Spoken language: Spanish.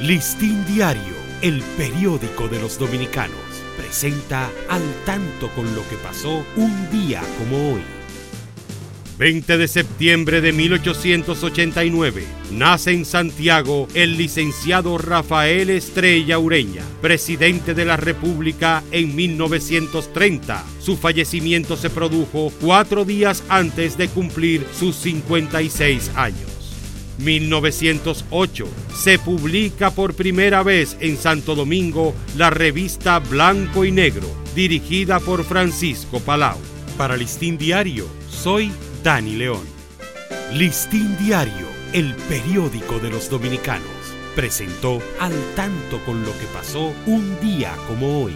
Listín Diario, el periódico de los dominicanos, presenta al tanto con lo que pasó un día como hoy. 20 de septiembre de 1889, nace en Santiago el licenciado Rafael Estrella Ureña, presidente de la República en 1930. Su fallecimiento se produjo cuatro días antes de cumplir sus 56 años. 1908 se publica por primera vez en Santo Domingo la revista Blanco y Negro, dirigida por Francisco Palau. Para Listín Diario, soy Dani León. Listín Diario, el periódico de los dominicanos, presentó al tanto con lo que pasó un día como hoy.